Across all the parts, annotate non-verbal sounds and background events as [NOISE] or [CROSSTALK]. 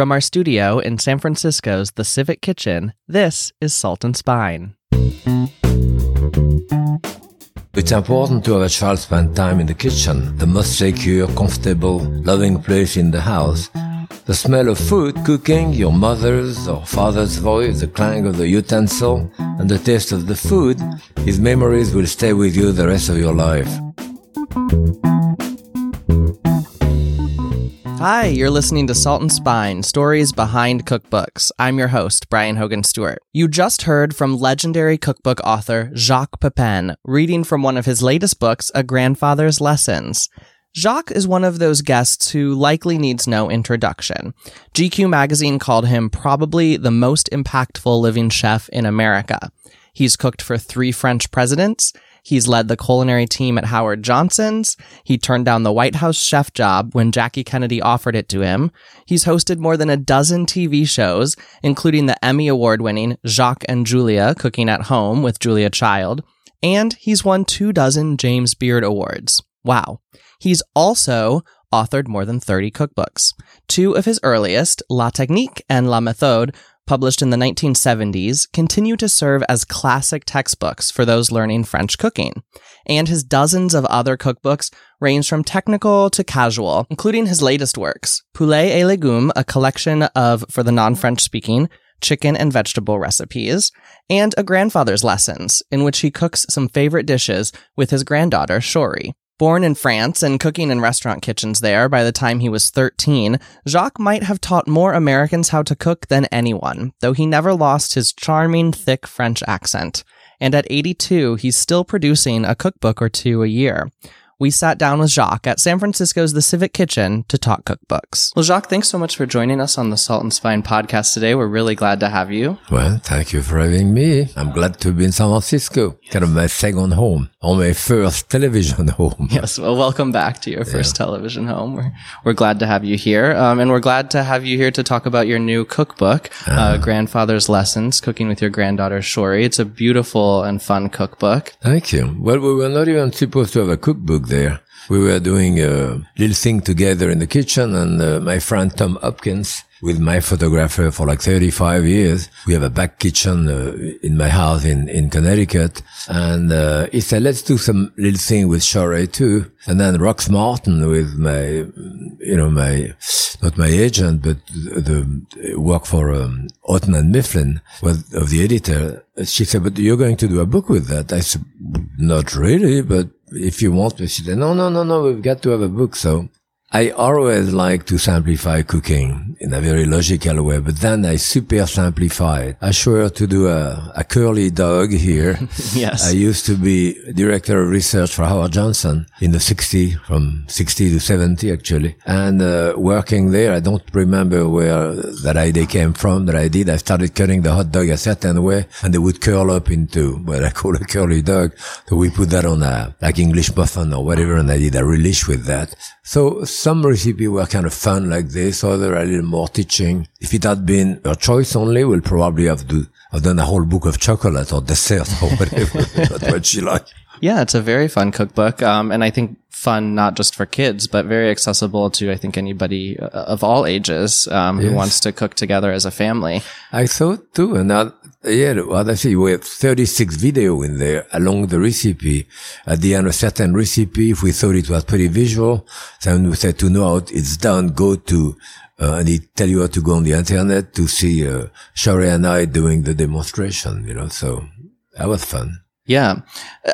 From our studio in San Francisco's The Civic Kitchen, this is Salt and Spine. It's important to have a child spend time in the kitchen, the most secure, comfortable, loving place in the house. The smell of food, cooking, your mother's or father's voice, the clang of the utensil, and the taste of the food, his memories will stay with you the rest of your life. Hi, you're listening to Salt and Spine Stories Behind Cookbooks. I'm your host, Brian Hogan Stewart. You just heard from legendary cookbook author Jacques Pepin reading from one of his latest books, A Grandfather's Lessons. Jacques is one of those guests who likely needs no introduction. GQ magazine called him probably the most impactful living chef in America. He's cooked for three French presidents. He's led the culinary team at Howard Johnson's. He turned down the White House chef job when Jackie Kennedy offered it to him. He's hosted more than a dozen TV shows, including the Emmy Award winning Jacques and Julia Cooking at Home with Julia Child. And he's won two dozen James Beard Awards. Wow. He's also authored more than 30 cookbooks. Two of his earliest, La Technique and La Méthode, published in the 1970s, continue to serve as classic textbooks for those learning French cooking. And his dozens of other cookbooks range from technical to casual, including his latest works, Poulet et Légumes, a collection of, for the non-French speaking, chicken and vegetable recipes, and A Grandfather's Lessons, in which he cooks some favorite dishes with his granddaughter, Shorey. Born in France and cooking in restaurant kitchens there by the time he was 13, Jacques might have taught more Americans how to cook than anyone, though he never lost his charming, thick French accent. And at 82, he's still producing a cookbook or two a year we sat down with Jacques at San Francisco's The Civic Kitchen to talk cookbooks. Well, Jacques, thanks so much for joining us on the Salt and Spine podcast today. We're really glad to have you. Well, thank you for having me. I'm glad to be in San Francisco, kind of my second home, or my first television [LAUGHS] home. Yes, well, welcome back to your first yeah. television home. We're, we're glad to have you here. Um, and we're glad to have you here to talk about your new cookbook, uh, uh, Grandfather's Lessons, Cooking with Your Granddaughter Shorey. It's a beautiful and fun cookbook. Thank you. Well, we were not even supposed to have a cookbook there. We were doing a little thing together in the kitchen and uh, my friend Tom Hopkins with my photographer for like 35 years. We have a back kitchen uh, in my house in, in Connecticut. And uh, he said, let's do some little thing with Shorey too. And then Rux Martin with my, you know, my, not my agent, but the, the work for um, Houghton and Mifflin was of the editor. She said, but you're going to do a book with that. I said, not really, but if you want, she said, no, no, no, no, we've got to have a book. So I always like to simplify cooking in a very logical way, but then I super simplify it. I swear to do a, a curly dog here. [LAUGHS] yes. I used to be director of research for Howard Johnson in the 60, from 60 to 70 actually. And, uh, working there, I don't remember where that idea came from that I did. I started cutting the hot dog a certain way and they would curl up into what I call a curly dog. So we put that on a, like English muffin or whatever. And I did a relish with that. So some recipes were kind of fun like this, other a little more teaching. If it had been a choice only, we'll probably have do, have done a whole book of chocolate or dessert or [LAUGHS] whatever. That's what she liked. Yeah, it's a very fun cookbook. Um, and I think fun not just for kids, but very accessible to, I think, anybody uh, of all ages um, yes. who wants to cook together as a family. I thought too. And now, yeah, what I see, we have 36 video in there along the recipe. At the end of certain recipe, if we thought it was pretty visual, then we said to know how it's done, go to uh, and he tell you how to go on the internet to see uh, Shorey and I doing the demonstration, you know, so that was fun. Yeah.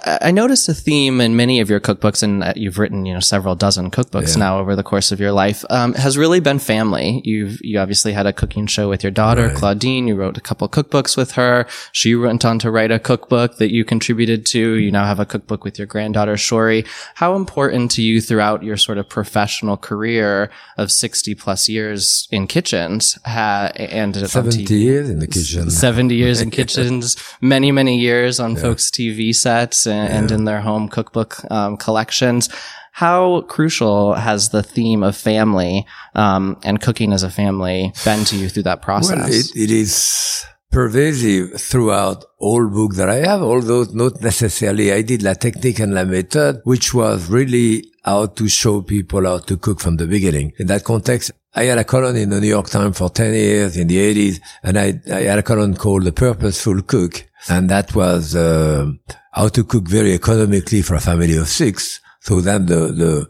I noticed a theme in many of your cookbooks, and uh, you've written, you know, several dozen cookbooks yeah. now over the course of your life, um, has really been family. You've, you obviously had a cooking show with your daughter, right. Claudine. You wrote a couple cookbooks with her. She went on to write a cookbook that you contributed to. You now have a cookbook with your granddaughter, Shorey. How important to you throughout your sort of professional career of 60 plus years in kitchens ha- and 70 years in the kitchen, 70 years in [LAUGHS] kitchens, many, many years on yeah. folks' TV sets and, yeah. and in their home cookbook um, collections. How crucial has the theme of family um, and cooking as a family been to you through that process? Well, it, it is pervasive throughout all books that I have, although not necessarily I did La Technique and La Méthode, which was really how to show people how to cook from the beginning. In that context, I had a column in the New York Times for 10 years in the 80s, and I, I had a column called The Purposeful Cook. And that was, uh, how to cook very economically for a family of six. So then the, the,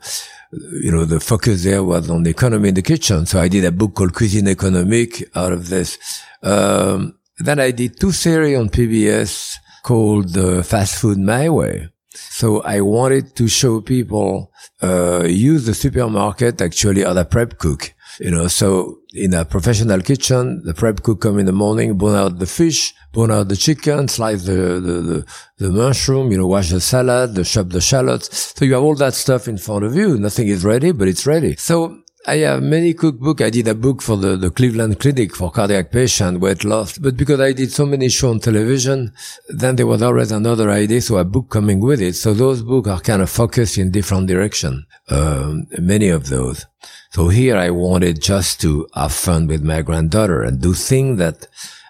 you know, the focus there was on the economy in the kitchen. So I did a book called Cuisine Économique out of this. Um, then I did two series on PBS called uh, Fast Food My Way. So I wanted to show people, uh, use the supermarket actually as a prep cook. You know, so in a professional kitchen, the prep cook come in the morning, bone out the fish, bone out the chicken, slice the, the, the, the mushroom, you know, wash the salad, the chop the shallots. So you have all that stuff in front of you. Nothing is ready, but it's ready. So I have many cookbook. I did a book for the, the Cleveland Clinic for cardiac patient, weight loss. But because I did so many shows on television, then there was always another idea. So a book coming with it. So those books are kind of focused in different direction. Um, many of those. So here I wanted just to have fun with my granddaughter and do things that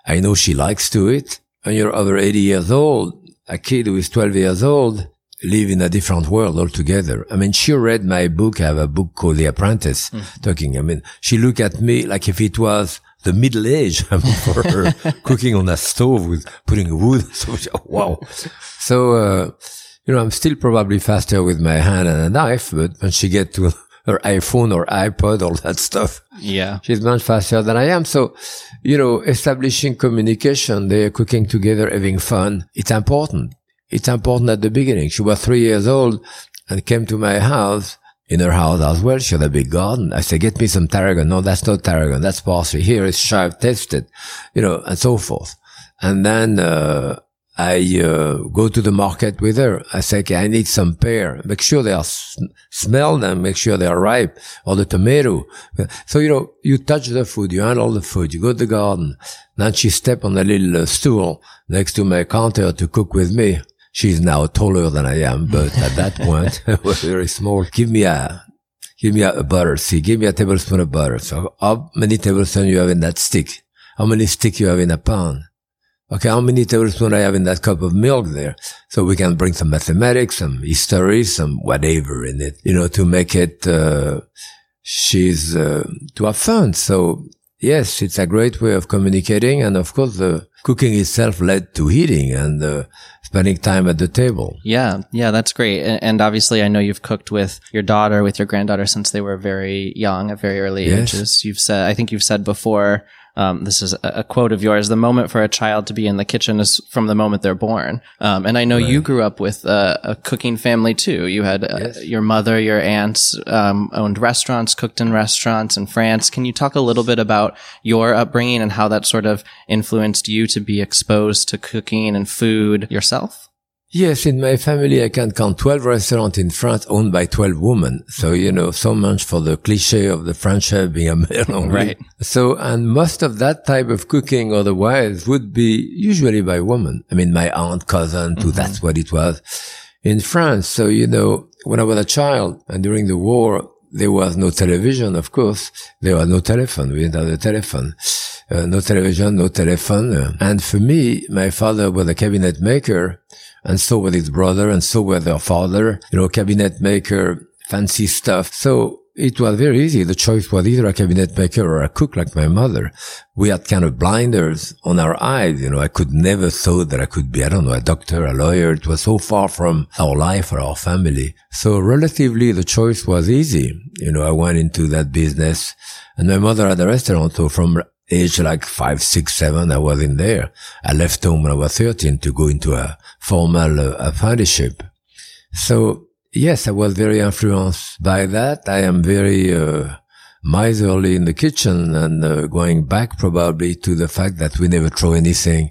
I know she likes to it. When you're over 80 years old, a kid who is 12 years old, live in a different world altogether. I mean, she read my book. I have a book called The Apprentice mm. talking. I mean, she looked at me like if it was the middle age [LAUGHS] I mean, for her cooking on a stove with putting wood. [LAUGHS] So wow. So, uh, you know, I'm still probably faster with my hand and a knife, but when she get to [LAUGHS] her iPhone or iPod, all that stuff. Yeah. She's much faster than I am. So, you know, establishing communication, they're cooking together, having fun. It's important it's important at the beginning. She was three years old and came to my house. In her house as well, she had a big garden. I said, get me some tarragon. No, that's not tarragon. That's parsley. Here is chive tested, you know, and so forth. And then, uh, I uh, go to the market with her. I say, okay, I need some pear. Make sure they are smell them. Make sure they are ripe. Or the tomato. So you know, you touch the food, you handle the food, you go to the garden. Then she step on a little uh, stool next to my counter to cook with me. She's now taller than I am, but at that [LAUGHS] point, [LAUGHS] I was very small. Give me a, give me a, a, butter. See, give me a tablespoon of butter. So how many tablespoons you have in that stick? How many stick you have in a pan? Okay, how many tablespoons I have in that cup of milk there? So we can bring some mathematics, some history, some whatever in it, you know, to make it, uh, she's, uh, to have fun. So yes, it's a great way of communicating. And of course, the cooking itself led to eating and, uh, spending time at the table. Yeah, yeah, that's great. And, obviously, I know you've cooked with your daughter, with your granddaughter since they were very young, at very early yes. ages. You've said, I think you've said before, um, this is a, a, quote of yours. The moment for a child to be in the kitchen is from the moment they're born. Um, and I know right. you grew up with a, a, cooking family too. You had uh, yes. your mother, your aunts um, owned restaurants, cooked in restaurants in France. Can you talk a little bit about your upbringing and how that sort of influenced you to be exposed to cooking and food yourself? Yes, in my family, I can count 12 restaurants in France owned by 12 women. So, you know, so much for the cliche of the French chef being a male only. Right. So, and most of that type of cooking otherwise would be usually by women. I mean, my aunt, cousin, too, mm-hmm. that's what it was in France. So, you know, when I was a child and during the war, there was no television, of course. There was no telephone. We didn't have a telephone. Uh, no television, no telephone. And for me, my father was a cabinet maker and so with his brother, and so with their father, you know, cabinet maker, fancy stuff. So it was very easy. The choice was either a cabinet maker or a cook like my mother. We had kind of blinders on our eyes. You know, I could never thought that I could be, I don't know, a doctor, a lawyer. It was so far from our life or our family. So relatively the choice was easy. You know, I went into that business and my mother had a restaurant. So from age like five, six, seven, I was in there. I left home when I was 13 to go into a formal uh, apprenticeship. So yes, I was very influenced by that. I am very, uh, miserly in the kitchen and uh, going back probably to the fact that we never throw anything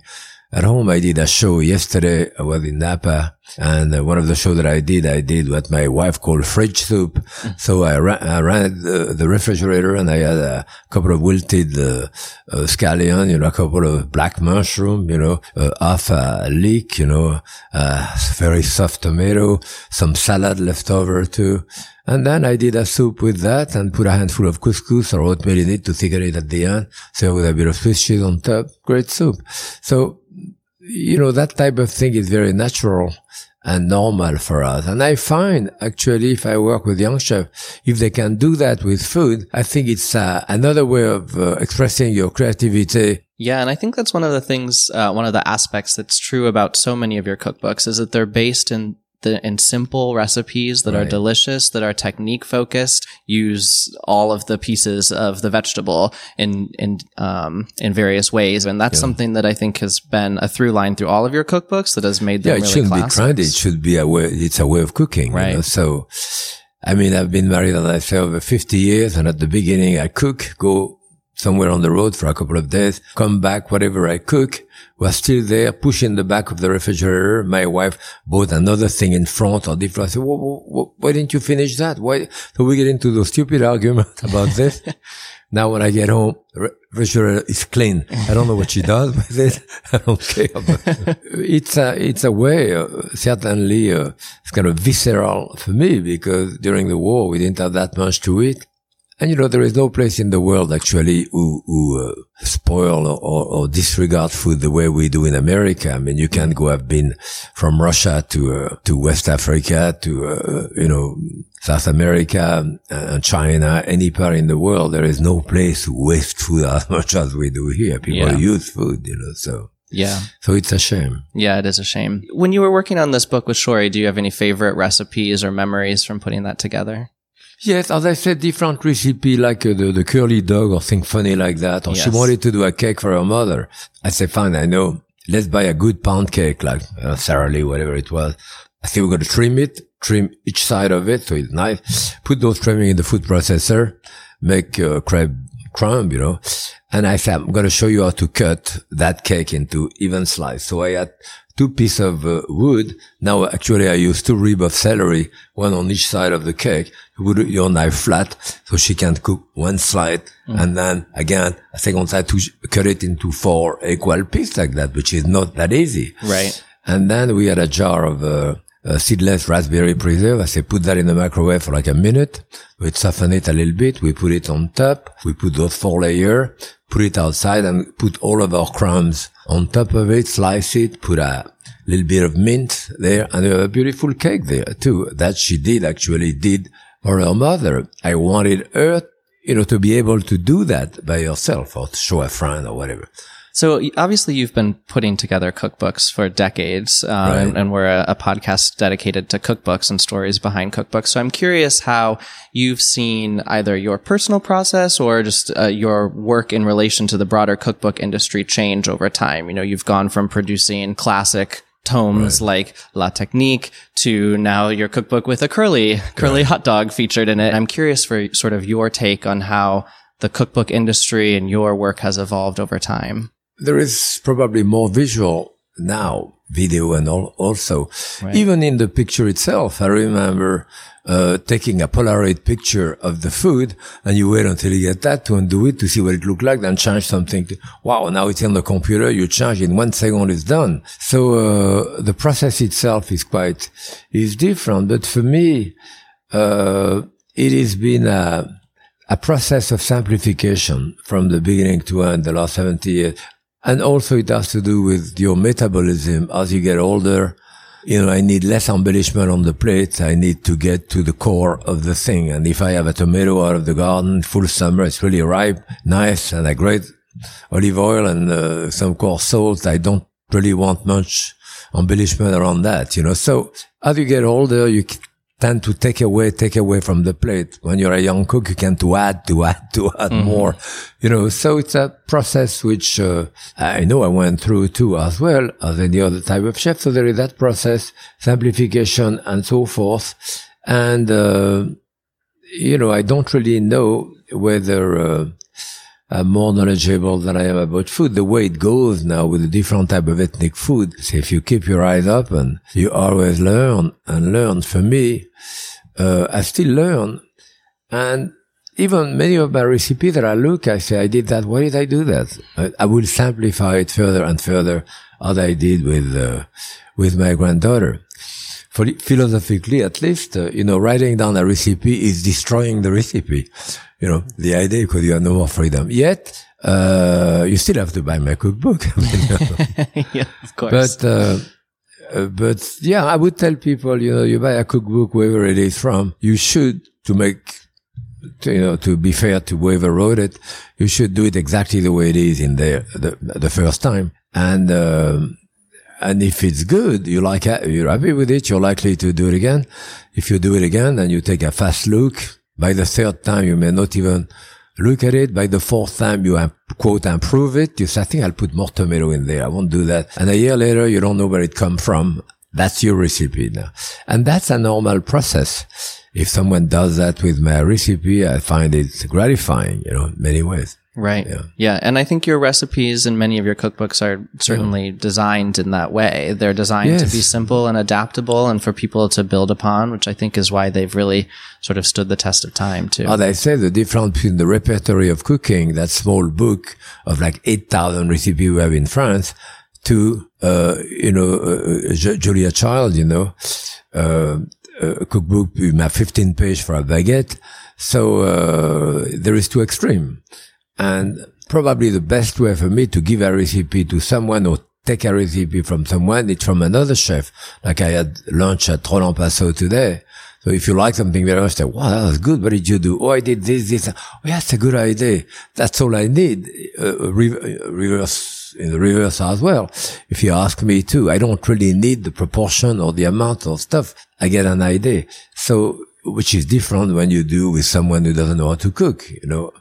at home, I did a show yesterday. I was in Napa and uh, one of the shows that I did, I did what my wife called fridge soup. Mm. So I ran, I ran the, the, refrigerator and I had a couple of wilted uh, uh, scallion, you know, a couple of black mushroom, you know, uh, half a leek, you know, uh, very soft tomato, some salad left over too. And then I did a soup with that and put a handful of couscous or oatmeal in it to thicken it at the end. So with a bit of Swiss cheese on top, great soup. So you know, that type of thing is very natural. and normal for us. And I find actually if I work with young chefs, if they can do that with food, I think it's uh, another way of uh, expressing your creativity. Yeah, and I think that's one of the things, uh, one of the aspects that's true about so many of your cookbooks is that they're based in the, in simple recipes that right. are delicious, that are technique focused, use all of the pieces of the vegetable in, in, um, in various ways. And that's yeah. something that I think has been a through line through all of your cookbooks that has made them Yeah, it really shouldn't classics. be trendy. It should be a way, it's a way of cooking. Right. You know? So, I mean, I've been married, as I say, over 50 years. And at the beginning, I cook, go somewhere on the road for a couple of days, come back, whatever I cook was still there, pushing the back of the refrigerator. My wife bought another thing in front or different. I said, why didn't you finish that? Why? So we get into those stupid arguments [LAUGHS] about this. now when I get home, refrigerator is clean. I don't know what she does with it. [LAUGHS] I don't care. But [LAUGHS] it's a, it's a way, uh, certainly, uh, it's kind of visceral for me because during the war, we didn't have that much to eat. And you know, there is no place in the world actually who, who uh, spoil or, or, disregard food the way we do in America. I mean, you can go. I've been from Russia to uh, to West Africa to uh, you know South America and China, any part in the world. There is no place who waste food [LAUGHS] as much as we do here. People yeah. use food, you know. So yeah. So it's a shame. Yeah, it is a shame. When you were working on this book with Shorey, do you have any favorite recipes or memories from putting that together? Yes, as I said, different recipe like uh, the, the curly dog or thing funny like that. Or yes. she wanted to do a cake for her mother. I said, fine, I know. Let's buy a good pound cake, like uh, Sara Lee, whatever it was. I think we're going to trim it, trim each side of it so it's nice. Put those trimming in the food processor, make a uh, crepe crumb, you know. And I said, I'm going to show you how to cut that cake into even slice. So I had two pieces of uh, wood. Now, actually, I use two rib of celery, one on each side of the cake. You put your knife flat so she can cook one side. Mm. And then again, a second side to cut it into four equal pieces like that, which is not that easy. Right. And then we had a jar of, uh, uh, seedless raspberry preserve. I say put that in the microwave for like a minute. We soften it a little bit. We put it on top. We put those four layer, put it outside and put all of our crumbs on top of it, slice it, put a little bit of mint there and a beautiful cake there too. That she did actually did for her mother. I wanted her, you know, to be able to do that by herself or to show a friend or whatever. So obviously you've been putting together cookbooks for decades, um, right. and, and, we're a, a, podcast dedicated to cookbooks and stories behind cookbooks. So I'm curious how you've seen either your personal process or just uh, your work in relation to the broader cookbook industry change over time. You know, you've gone from producing classic tomes right. like La Technique to now your cookbook with a curly, curly right. hot dog featured in it. I'm curious for sort of your take on how the cookbook industry and your work has evolved over time. There is probably more visual now, video and all, also. Right. Even in the picture itself, I remember uh, taking a Polaroid picture of the food and you wait until you get that to undo it to see what it looked like, then change something. To, wow, now it's in the computer. You change in one second, it's done. So, uh, the process itself is quite, is different. But for me, uh, it has been a, a process of simplification from the beginning to end, the last 70 years. And also it has to do with your metabolism as you get older. You know, I need less embellishment on the plate. I need to get to the core of the thing. And if I have a tomato out of the garden, full summer, it's really ripe, nice, and a great olive oil and uh, some coarse salt. I don't really want much embellishment around that, you know. So as you get older, you tend to take away, take away from the plate. When you're a young cook, you can to add, to add, to add mm-hmm. more, you know, so it's a process which, uh, I know I went through too as well as any other type of chef. So there is that process, simplification and so forth. And, uh, you know, I don't really know whether, uh, I'm more knowledgeable than I am about food. The way it goes now with a different type of ethnic food. So if you keep your eyes open, you always learn and learn. For me, uh, I still learn. And even many of my recipes that I look, I say, I did that. Why did I do that? I, I will simplify it further and further as I did with, uh, with my granddaughter philosophically at least, uh, you know, writing down a recipe is destroying the recipe. You know, the idea because you have no more freedom. Yet, uh, you still have to buy my cookbook. [LAUGHS] [LAUGHS] yeah, of course. But, uh, Uh, but yeah, I would tell people, you know, you buy a cookbook, wherever it is from, you should, to make, to, you know, to be fair to whoever wrote it, you should do it exactly the way it is in there the, the first time. And, um, and if it's good, you like it, you're happy with it, you're likely to do it again. If you do it again and you take a fast look, by the third time, you may not even look at it. By the fourth time, you quote improve it. You say, I think I'll put more tomato in there. I won't do that. And a year later, you don't know where it come from. That's your recipe now. And that's a normal process. If someone does that with my recipe, I find it gratifying, you know, in many ways. Right. Yeah. yeah. And I think your recipes and many of your cookbooks are certainly yeah. designed in that way. They're designed yes. to be simple and adaptable and for people to build upon, which I think is why they've really sort of stood the test of time too. As I say, the difference between the repertory of cooking, that small book of like 8,000 recipes we have in France to, uh, you know, uh, uh Julia Child, you know, uh, a cookbook, we have 15 page for a baguette. So, uh, there is two extreme. And probably the best way for me to give a recipe to someone or take a recipe from someone, it's from another chef. Like I had lunch at Roland Passot today. So if you like something very much, say, wow, that was good. What did you do? Oh, I did this, this. Oh, yeah, that's a good idea. That's all I need. Uh, re- uh, reverse, in the reverse as well. If you ask me too, I don't really need the proportion or the amount of stuff. I get an idea. So, which is different when you do with someone who doesn't know how to cook, you know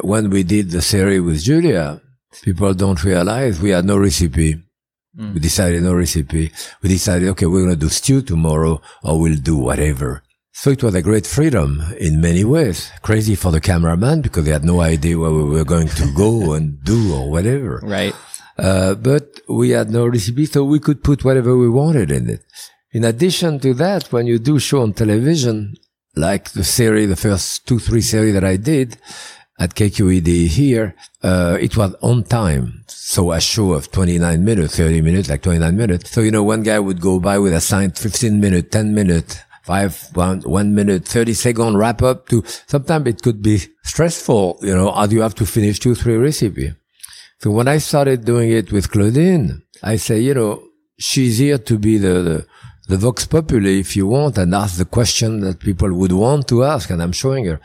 when we did the series with Julia, people don't realize we had no recipe. Mm. We decided no recipe. We decided, okay, we're going to do stew tomorrow or we'll do whatever. So it was a great freedom in many ways. Crazy for the cameraman because they had no idea where we were going to go [LAUGHS] and do or whatever. Right. Uh, but we had no recipe, so we could put whatever we wanted in it. In addition to that, when you do show on television, like the series, the first two, three series that I did, at KQED here, uh, it was on time. So a show of 29 minutes, 30 minutes, like 29 minutes. So, you know, one guy would go by with a signed 15 minute, 10 minute, five, one, one minute, 30 second wrap up to sometimes it could be stressful, you know, do you have to finish two, three recipe? So when I started doing it with Claudine, I say, you know, she's here to be the, the the Vox Populi, if you want, and ask the question that people would want to ask, and I'm showing her.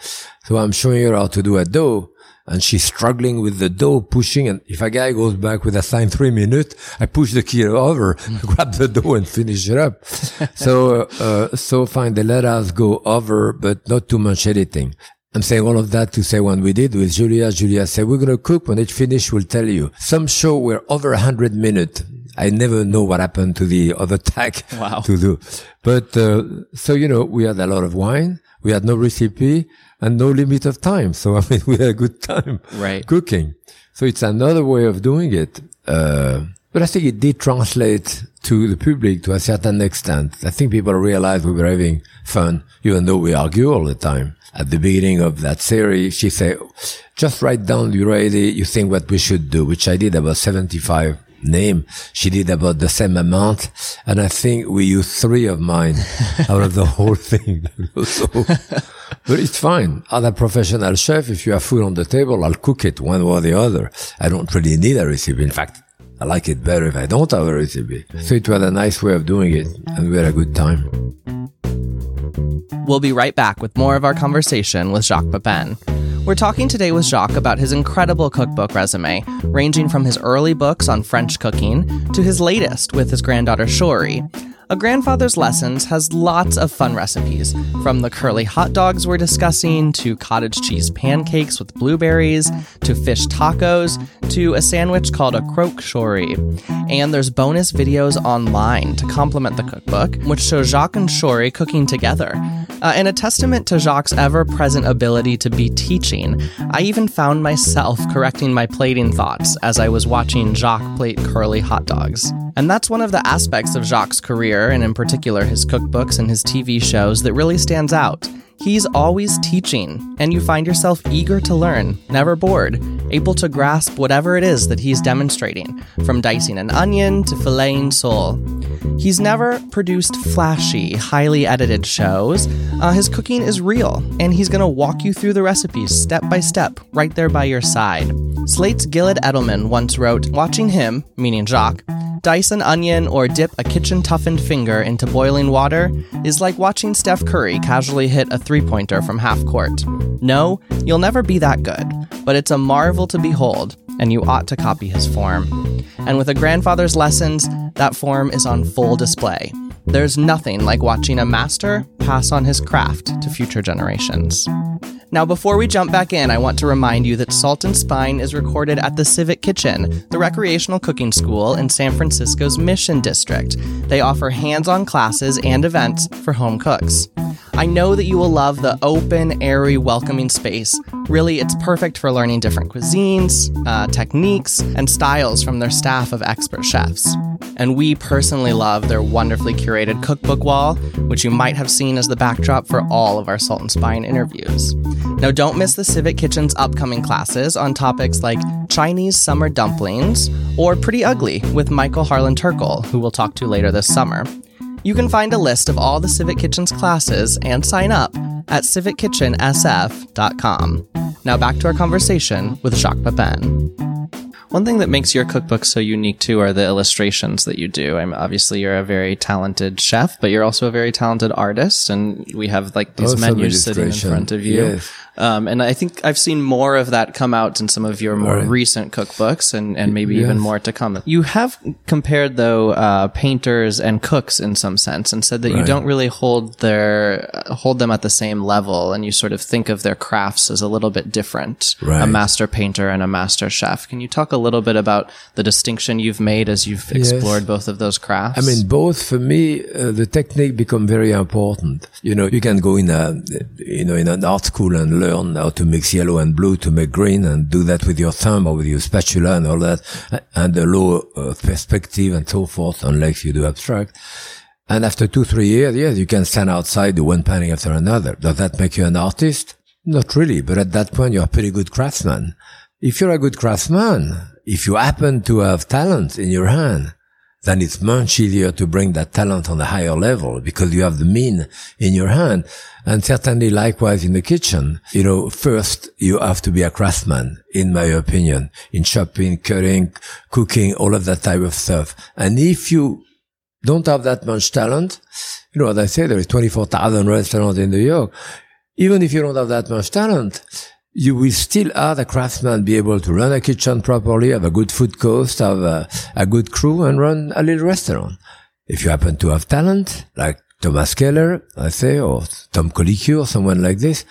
So I'm showing her how to do a dough, and she's struggling with the dough, pushing, and if a guy goes back with a sign three minutes, I push the key over, [LAUGHS] grab the dough and finish it up. [LAUGHS] so, uh, so fine, they let us go over, but not too much editing. I'm saying all of that to say when we did with Julia, Julia said, we're going to cook. When it's finished, we'll tell you. Some show were over a hundred minutes. I never know what happened to the other [LAUGHS] tag wow. to do. But, uh, so, you know, we had a lot of wine. We had no recipe and no limit of time. So, [LAUGHS] I mean, we had a good time right. cooking. So it's another way of doing it. Uh, but I think it did translate to the public to a certain extent. I think people realized we were having fun, even though we argue all the time. At the beginning of that series, she said, just write down you ready, you think what we should do, which I did about 75 name. She did about the same amount. And I think we used three of mine [LAUGHS] out of the whole thing. so, but it's fine. Other professional chef, if you have food on the table, I'll cook it one way or the other. I don't really need a recipe. In fact, I like it better if I don't have a recipe. So it was a nice way of doing it and we had a good time. We'll be right back with more of our conversation with Jacques Pepin. We're talking today with Jacques about his incredible cookbook resume, ranging from his early books on French cooking to his latest with his granddaughter Shorey. A Grandfather's Lessons has lots of fun recipes, from the curly hot dogs we're discussing, to cottage cheese pancakes with blueberries, to fish tacos, to a sandwich called a croque Shorey. And there's bonus videos online to complement the cookbook, which show Jacques and Shorey cooking together. Uh, and a testament to Jacques' ever present ability to be teaching, I even found myself correcting my plating thoughts as I was watching Jacques plate curly hot dogs. And that's one of the aspects of Jacques' career, and in particular his cookbooks and his TV shows, that really stands out. He's always teaching, and you find yourself eager to learn, never bored, able to grasp whatever it is that he's demonstrating, from dicing an onion to filleting sole. He's never produced flashy, highly edited shows. Uh, his cooking is real, and he's going to walk you through the recipes step by step, right there by your side. Slate's Gilad Edelman once wrote, Watching him, meaning Jacques, dice an onion or dip a kitchen toughened finger into boiling water is like watching Steph Curry casually hit a three pointer from half court. No, you'll never be that good, but it's a marvel to behold, and you ought to copy his form. And with a grandfather's lessons, that form is on full display. There's nothing like watching a master pass on his craft to future generations. Now, before we jump back in, I want to remind you that Salt and Spine is recorded at the Civic Kitchen, the recreational cooking school in San Francisco's Mission District. They offer hands on classes and events for home cooks. I know that you will love the open, airy, welcoming space. Really, it's perfect for learning different cuisines, uh, techniques, and styles from their staff of expert chefs. And we personally love their wonderfully curated cookbook wall, which you might have seen as the backdrop for all of our Salt and Spine interviews. Now, don't miss the Civic Kitchen's upcoming classes on topics like Chinese summer dumplings or Pretty Ugly with Michael Harlan Turkell, who we'll talk to later this summer. You can find a list of all the Civic Kitchen's classes and sign up at civickitchensf.com. Now back to our conversation with Jacques Pepin. One thing that makes your cookbook so unique too are the illustrations that you do. I'm obviously you're a very talented chef, but you're also a very talented artist, and we have like these oh, Also menus sitting in front of you. Yes. Um, and I think I've seen more of that come out in some of your more Right. recent cookbooks, and, and maybe even more to come. You have compared though uh, painters and cooks in some sense, and said that you don't really hold their hold them at the same level, and you sort of think of their crafts as a little bit different. A master painter and a master chef. Can you talk a little bit about the distinction you've made as you've explored both of those crafts? I mean, both for me, uh, the technique become very important. You know, you can go in a, you know, in an art school and learn how to mix yellow and blue to make green and do that with your thumb or with your spatula and all that and the low uh, perspective and so forth, unless you do abstract. And after two, three years, yes, you can stand outside, do one painting after another. Does that make you an artist? Not really, but at that point, you're a pretty good craftsman. If you're a good craftsman, if you happen to have talent in your hand, then it's much easier to bring that talent on a higher level because you have the mean in your hand. And certainly likewise in the kitchen, you know, first you have to be a craftsman, in my opinion, in chopping, cutting, cooking, all of that type of stuff. And if you don't have that much talent, you know, as I say, there is 24,000 restaurants in New York. Even if you don't have that much talent, you will still, have a craftsman, be able to run a kitchen properly, have a good food cost, have a, a good crew, and run a little restaurant. If you happen to have talent, like Thomas Keller, I say, or Tom Colicchio, or someone like this,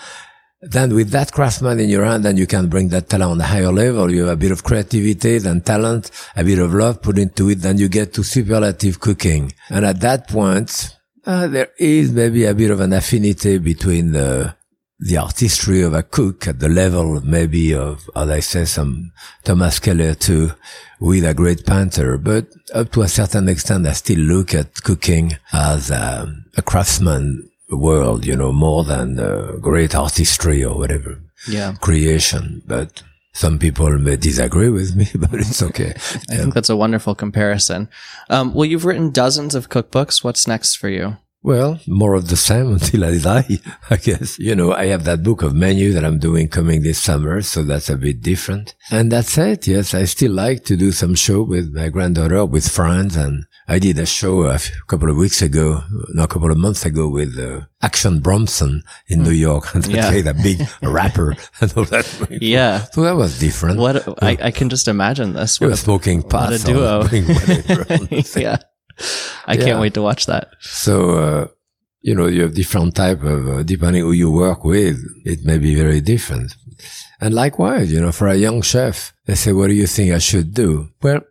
then with that craftsman in your hand, then you can bring that talent on a higher level. You have a bit of creativity, then talent, a bit of love put into it, then you get to superlative cooking. And at that point, uh, there is maybe a bit of an affinity between the the artistry of a cook at the level maybe of, as I say, some Thomas Keller too, with a great painter. But up to a certain extent, I still look at cooking as a, a craftsman world, you know, more than uh, great artistry or whatever yeah. creation. But some people may disagree with me, [LAUGHS] but it's okay. I think that's a wonderful comparison. Um, well, you've written dozens of cookbooks. What's next for you? Well, more of the same [LAUGHS] until I die, I guess. You know, I have that book of menu that I'm doing coming this summer, so that's a bit different. And that's it. Yes, I still like to do some show with my granddaughter, with friends, and I did a show a couple of weeks ago, no, a couple of months ago with uh, Action Bronson in New York, [LAUGHS] and Yeah. played a big [LAUGHS] rapper and all that. Yeah. So that was different. What I, I can just imagine this. We What were smoking pot. a duo. yeah. I can't wait to watch that. So, uh, you know, you have different type of, uh, depending who you work with, it may be very different. And likewise, you know, for a young chef, they say, what do you think I should do? Well,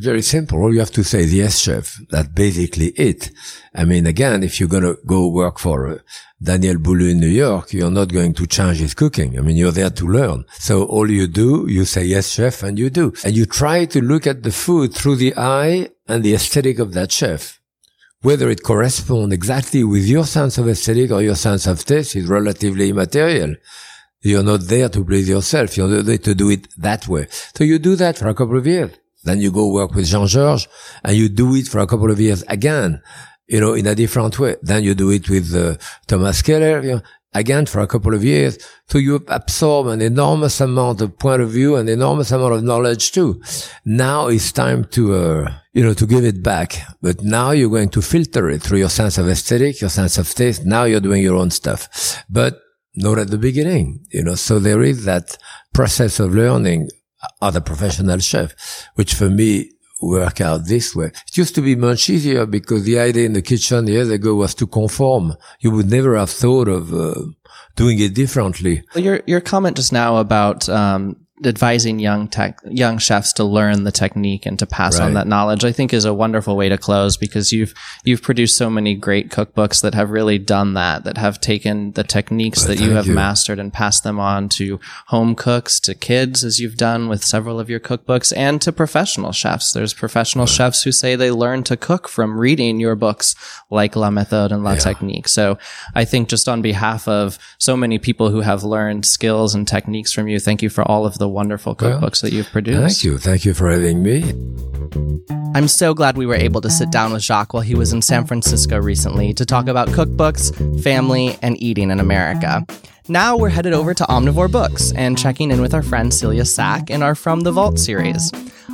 very simple. All you have to say is yes, chef. That's basically it. I mean, again, if you're going to go work for uh, Daniel Boulud in New York, you're not going to change his cooking. I mean, you're there to learn. So all you do, you say yes, chef, and you do. And you try to look at the food through the eye and the aesthetic of that chef whether it corresponds exactly with your sense of aesthetic or your sense of taste is relatively immaterial. You're not there to please yourself. You're there to do it that way. So you do that for a couple of years. Then you go work with Jean-Georges and you do it for a couple of years again, you know, in a different way. Then you do it with uh, Thomas Keller. You know, again for a couple of years. So you absorb an enormous amount of point of view and enormous amount of knowledge too. Now it's time to, uh, you know, to give it back. But now you're going to filter it through your sense of aesthetic, your sense of taste. Now you're doing your own stuff, but not at the beginning, you know, so there is that process of learning other professional chef, which for me work out this way. It used to be much easier because the idea in the kitchen years ago was to conform. You would never have thought of uh, doing it differently. Your your comment just now about um, advising young tech, young chefs to learn the technique and to pass right. on that knowledge, I think is a wonderful way to close because you've, you've produced so many great cookbooks that have really done that, that have taken the techniques well, that you have you. mastered and passed them on to home cooks, to kids, as you've done with several of your cookbooks and to professional chefs. There's professional right. chefs who say they learn to cook from reading your books like La Méthode and La yeah. Technique. So I think just on behalf of so many people who have learned skills and techniques from you, thank you for all of the wonderful cookbooks well, that you've produced. Thank you. Thank you for having me. I'm so glad we were able to sit down with Jacques while he was in San Francisco recently to talk about cookbooks, family, and eating in America. Now we're headed over to Omnivore Books and checking in with our friend Celia Sack in our From the Vault series.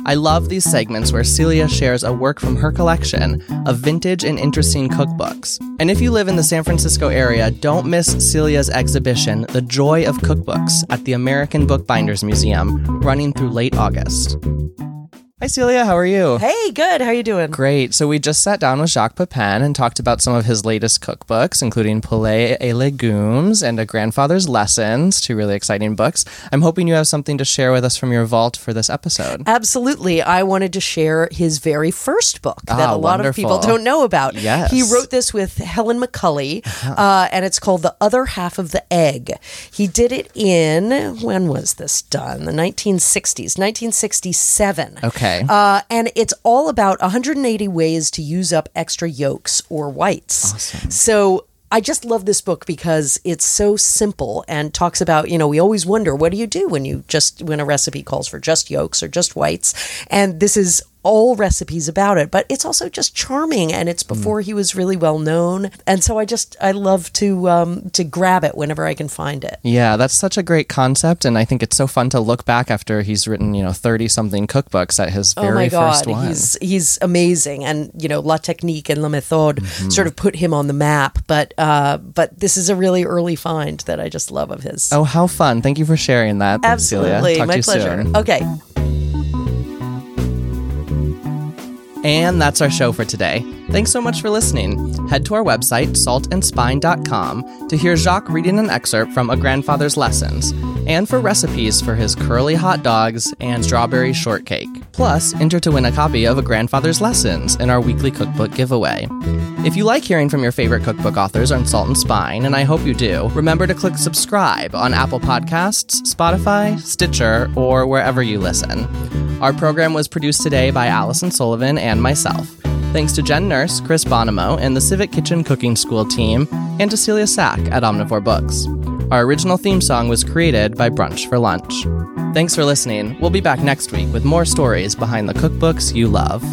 I love these segments where Celia shares a work from her collection of vintage and interesting cookbooks. And if you live in the San Francisco area, don't miss Celia's exhibition, The Joy of Cookbooks, at the American Bookbinders Museum, running through late August. Hi, Celia. How are you? Hey, good. How are you doing? Great. So we just sat down with Jacques Pepin and talked about some of his latest cookbooks, including Poulet et Légumes and A Grandfather's Lessons, two really exciting books. I'm hoping you have something to share with us from your vault for this episode. Absolutely. I wanted to share his very first book that ah, a lot wonderful. of people don't know about. Yes. He wrote this with Helen McCully, uh-huh. uh, and it's called The Other Half of the Egg. He did it in, when was this done? The 1960s, 1967. Okay. Okay. Uh, and it's all about 180 ways to use up extra yolks or whites. Awesome. So I just love this book because it's so simple and talks about, you know, we always wonder what do you do when you just when a recipe calls for just yolks or just whites? And this is all recipes about it, but it's also just charming and it's before mm. he was really well known. And so I just I love to um, to grab it whenever I can find it. Yeah, that's such a great concept and I think it's so fun to look back after he's written, you know, 30 something cookbooks at his very oh my God. first one. He's he's amazing and you know, La Technique and La Méthode mm-hmm. sort of put him on the map, but uh, but this is a really early find that I just love of his. Oh, how fun. Thank you for sharing that. Absolutely. My pleasure. Soon. Okay. And that's our show for today. Thanks so much for listening. Head to our website, saltandspine.com, to hear Jacques reading an excerpt from A Grandfather's Lessons, and for recipes for his curly hot dogs and strawberry shortcake. Plus, enter to win a copy of A Grandfather's Lessons in our weekly cookbook giveaway. If you like hearing from your favorite cookbook authors on Salt and Spine, and I hope you do, remember to click subscribe on Apple Podcasts, Spotify, Stitcher, or wherever you listen. Our program was produced today by Allison Sullivan and myself. Thanks to Jen Nurse, Chris Bonomo, and the Civic Kitchen Cooking School team, and to Celia Sack at Omnivore Books. Our original theme song was created by Brunch for Lunch. Thanks for listening. We'll be back next week with more stories behind the cookbooks you love.